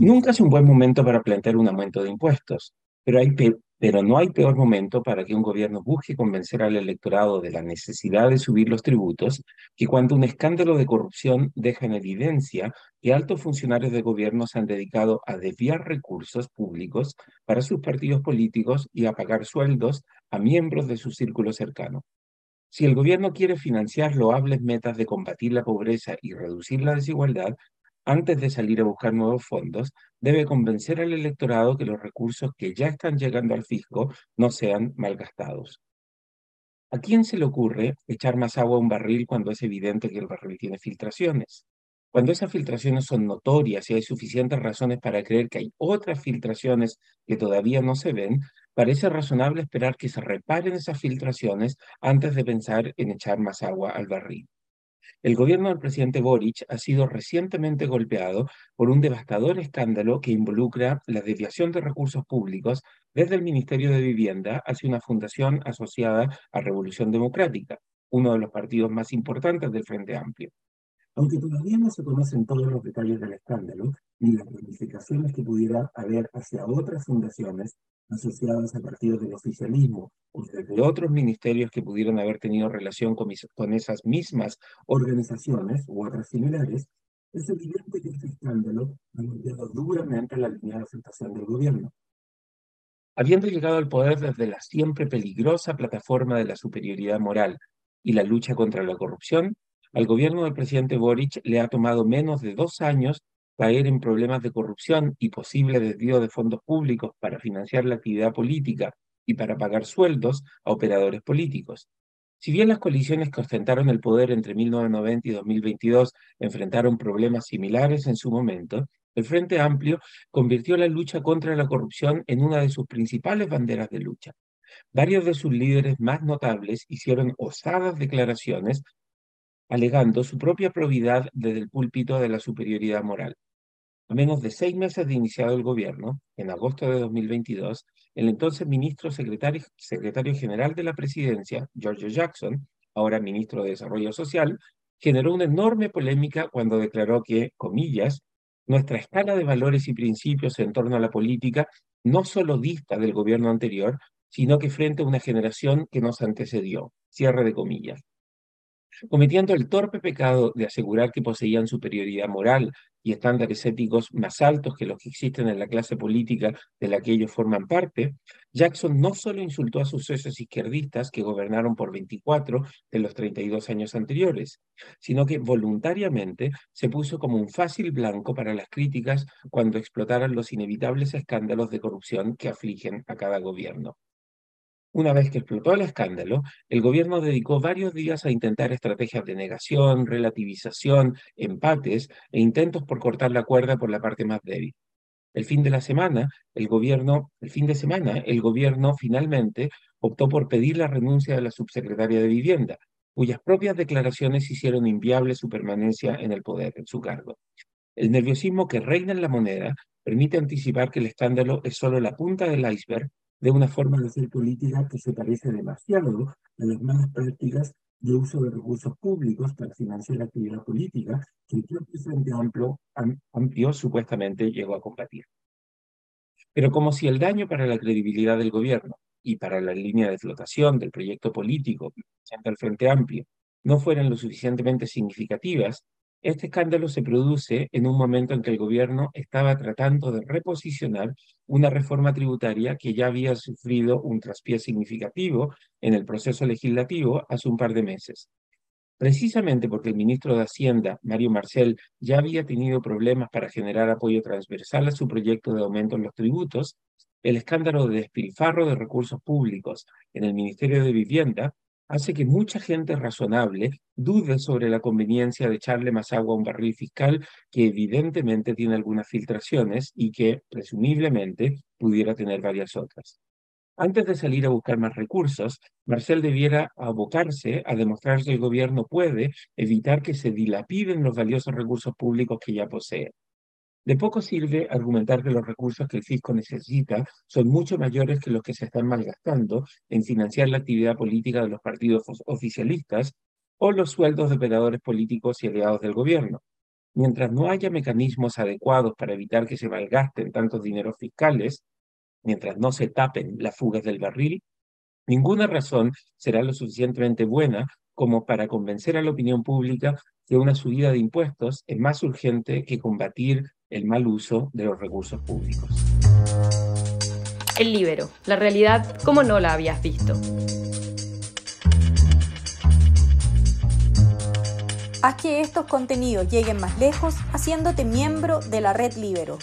Nunca es un buen momento para plantear un aumento de impuestos, pero, no hay peor momento para que un gobierno busque convencer al electorado de la necesidad de subir los tributos que cuando un escándalo de corrupción deja en evidencia que altos funcionarios de gobierno se han dedicado a desviar recursos públicos para sus partidos políticos y a pagar sueldos a miembros de su círculo cercano. Si el gobierno quiere financiar loables metas de combatir la pobreza y reducir la desigualdad, antes de salir a buscar nuevos fondos, debe convencer al electorado que los recursos que ya están llegando al fisco no sean malgastados. ¿A quién se le ocurre echar más agua a un barril cuando es evidente que el barril tiene filtraciones? Cuando esas filtraciones son notorias y hay suficientes razones para creer que hay otras filtraciones que todavía no se ven, parece razonable esperar que se reparen esas filtraciones antes de pensar en echar más agua al barril. El gobierno del presidente Boric ha sido recientemente golpeado por un devastador escándalo que involucra la desviación de recursos públicos desde el Ministerio de Vivienda hacia una fundación asociada a Revolución Democrática, uno de los partidos más importantes del Frente Amplio. Aunque todavía no se conocen todos los detalles del escándalo, ni las ramificaciones que pudiera haber hacia otras fundaciones asociadas a partidos del oficialismo o de otros ministerios que pudieran haber tenido relación con, esas mismas organizaciones u otras similares, es evidente que este escándalo ha golpeado duramente la línea de aceptación del gobierno. Habiendo llegado al poder desde la siempre peligrosa plataforma de la superioridad moral y la lucha contra la corrupción, al gobierno del presidente Boric le ha tomado menos de dos años caer en problemas de corrupción y posible desvío de fondos públicos para financiar la actividad política y para pagar sueldos a operadores políticos. Si bien las coaliciones que ostentaron el poder entre 1990 y 2022 enfrentaron problemas similares en su momento, el Frente Amplio convirtió la lucha contra la corrupción en una de sus principales banderas de lucha. Varios de sus líderes más notables hicieron osadas declaraciones alegando su propia probidad desde el púlpito de la superioridad moral. A menos de seis meses de iniciado el gobierno, en agosto de 2022, el entonces ministro secretario, general de la presidencia, Giorgio Jackson, ahora ministro de Desarrollo Social, generó una enorme polémica cuando declaró que, comillas, nuestra escala de valores y principios en torno a la política no solo dista del gobierno anterior, sino que frente a una generación que nos antecedió. Cierre de comillas cometiendo el torpe pecado de asegurar que poseían superioridad moral y estándares éticos más altos que los que existen en la clase política de la que ellos forman parte, Jackson no solo insultó a sus socios izquierdistas que gobernaron por 24 de los 32 años anteriores, sino que voluntariamente se puso como un fácil blanco para las críticas cuando explotaran los inevitables escándalos de corrupción que afligen a cada gobierno. Una vez que explotó el escándalo, el gobierno dedicó varios días a intentar estrategias de negación, relativización, empates e intentos por cortar la cuerda por la parte más débil. El fin de la semana, el gobierno, el fin de semana, el gobierno finalmente optó por pedir la renuncia de la subsecretaria de Vivienda, cuyas propias declaraciones hicieron inviable su permanencia en el poder, en su cargo. El nerviosismo que reina en la moneda permite anticipar que el escándalo es solo la punta del iceberg de una forma de hacer política que se parece demasiado a las malas prácticas de uso de recursos públicos para financiar la actividad política que el propio Frente Amplio, amplio supuestamente llegó a combatir. Pero como si el daño para la credibilidad del gobierno y para la línea de flotación del proyecto político frente al Frente Amplio no fueran lo suficientemente significativas, este escándalo se produce en un momento en que el gobierno estaba tratando de reposicionar una reforma tributaria que ya había sufrido un traspié significativo en el proceso legislativo hace un par de meses. Precisamente porque el ministro de Hacienda, Mario Marcel, ya había tenido problemas para generar apoyo transversal a su proyecto de aumento en los tributos, el escándalo de despilfarro de recursos públicos en el Ministerio de Vivienda hace que mucha gente razonable dude sobre la conveniencia de echarle más agua a un barril fiscal que evidentemente tiene algunas filtraciones y que presumiblemente pudiera tener varias otras. Antes de salir a buscar más recursos, Marcel debiera abocarse a demostrar que el gobierno puede evitar que se dilapiden los valiosos recursos públicos que ya posee. De poco sirve argumentar que los recursos que el fisco necesita son mucho mayores que los que se están malgastando en financiar la actividad política de los partidos oficialistas o los sueldos de operadores políticos y aliados del gobierno. Mientras no haya mecanismos adecuados para evitar que se malgasten tantos dineros fiscales, mientras no se tapen las fugas del barril, ninguna razón será lo suficientemente buena como para convencer a la opinión pública que una subida de impuestos es más urgente que combatir el mal uso de los recursos públicos. El libero, la realidad como no la habías visto. Haz que estos contenidos lleguen más lejos haciéndote miembro de la red Libero.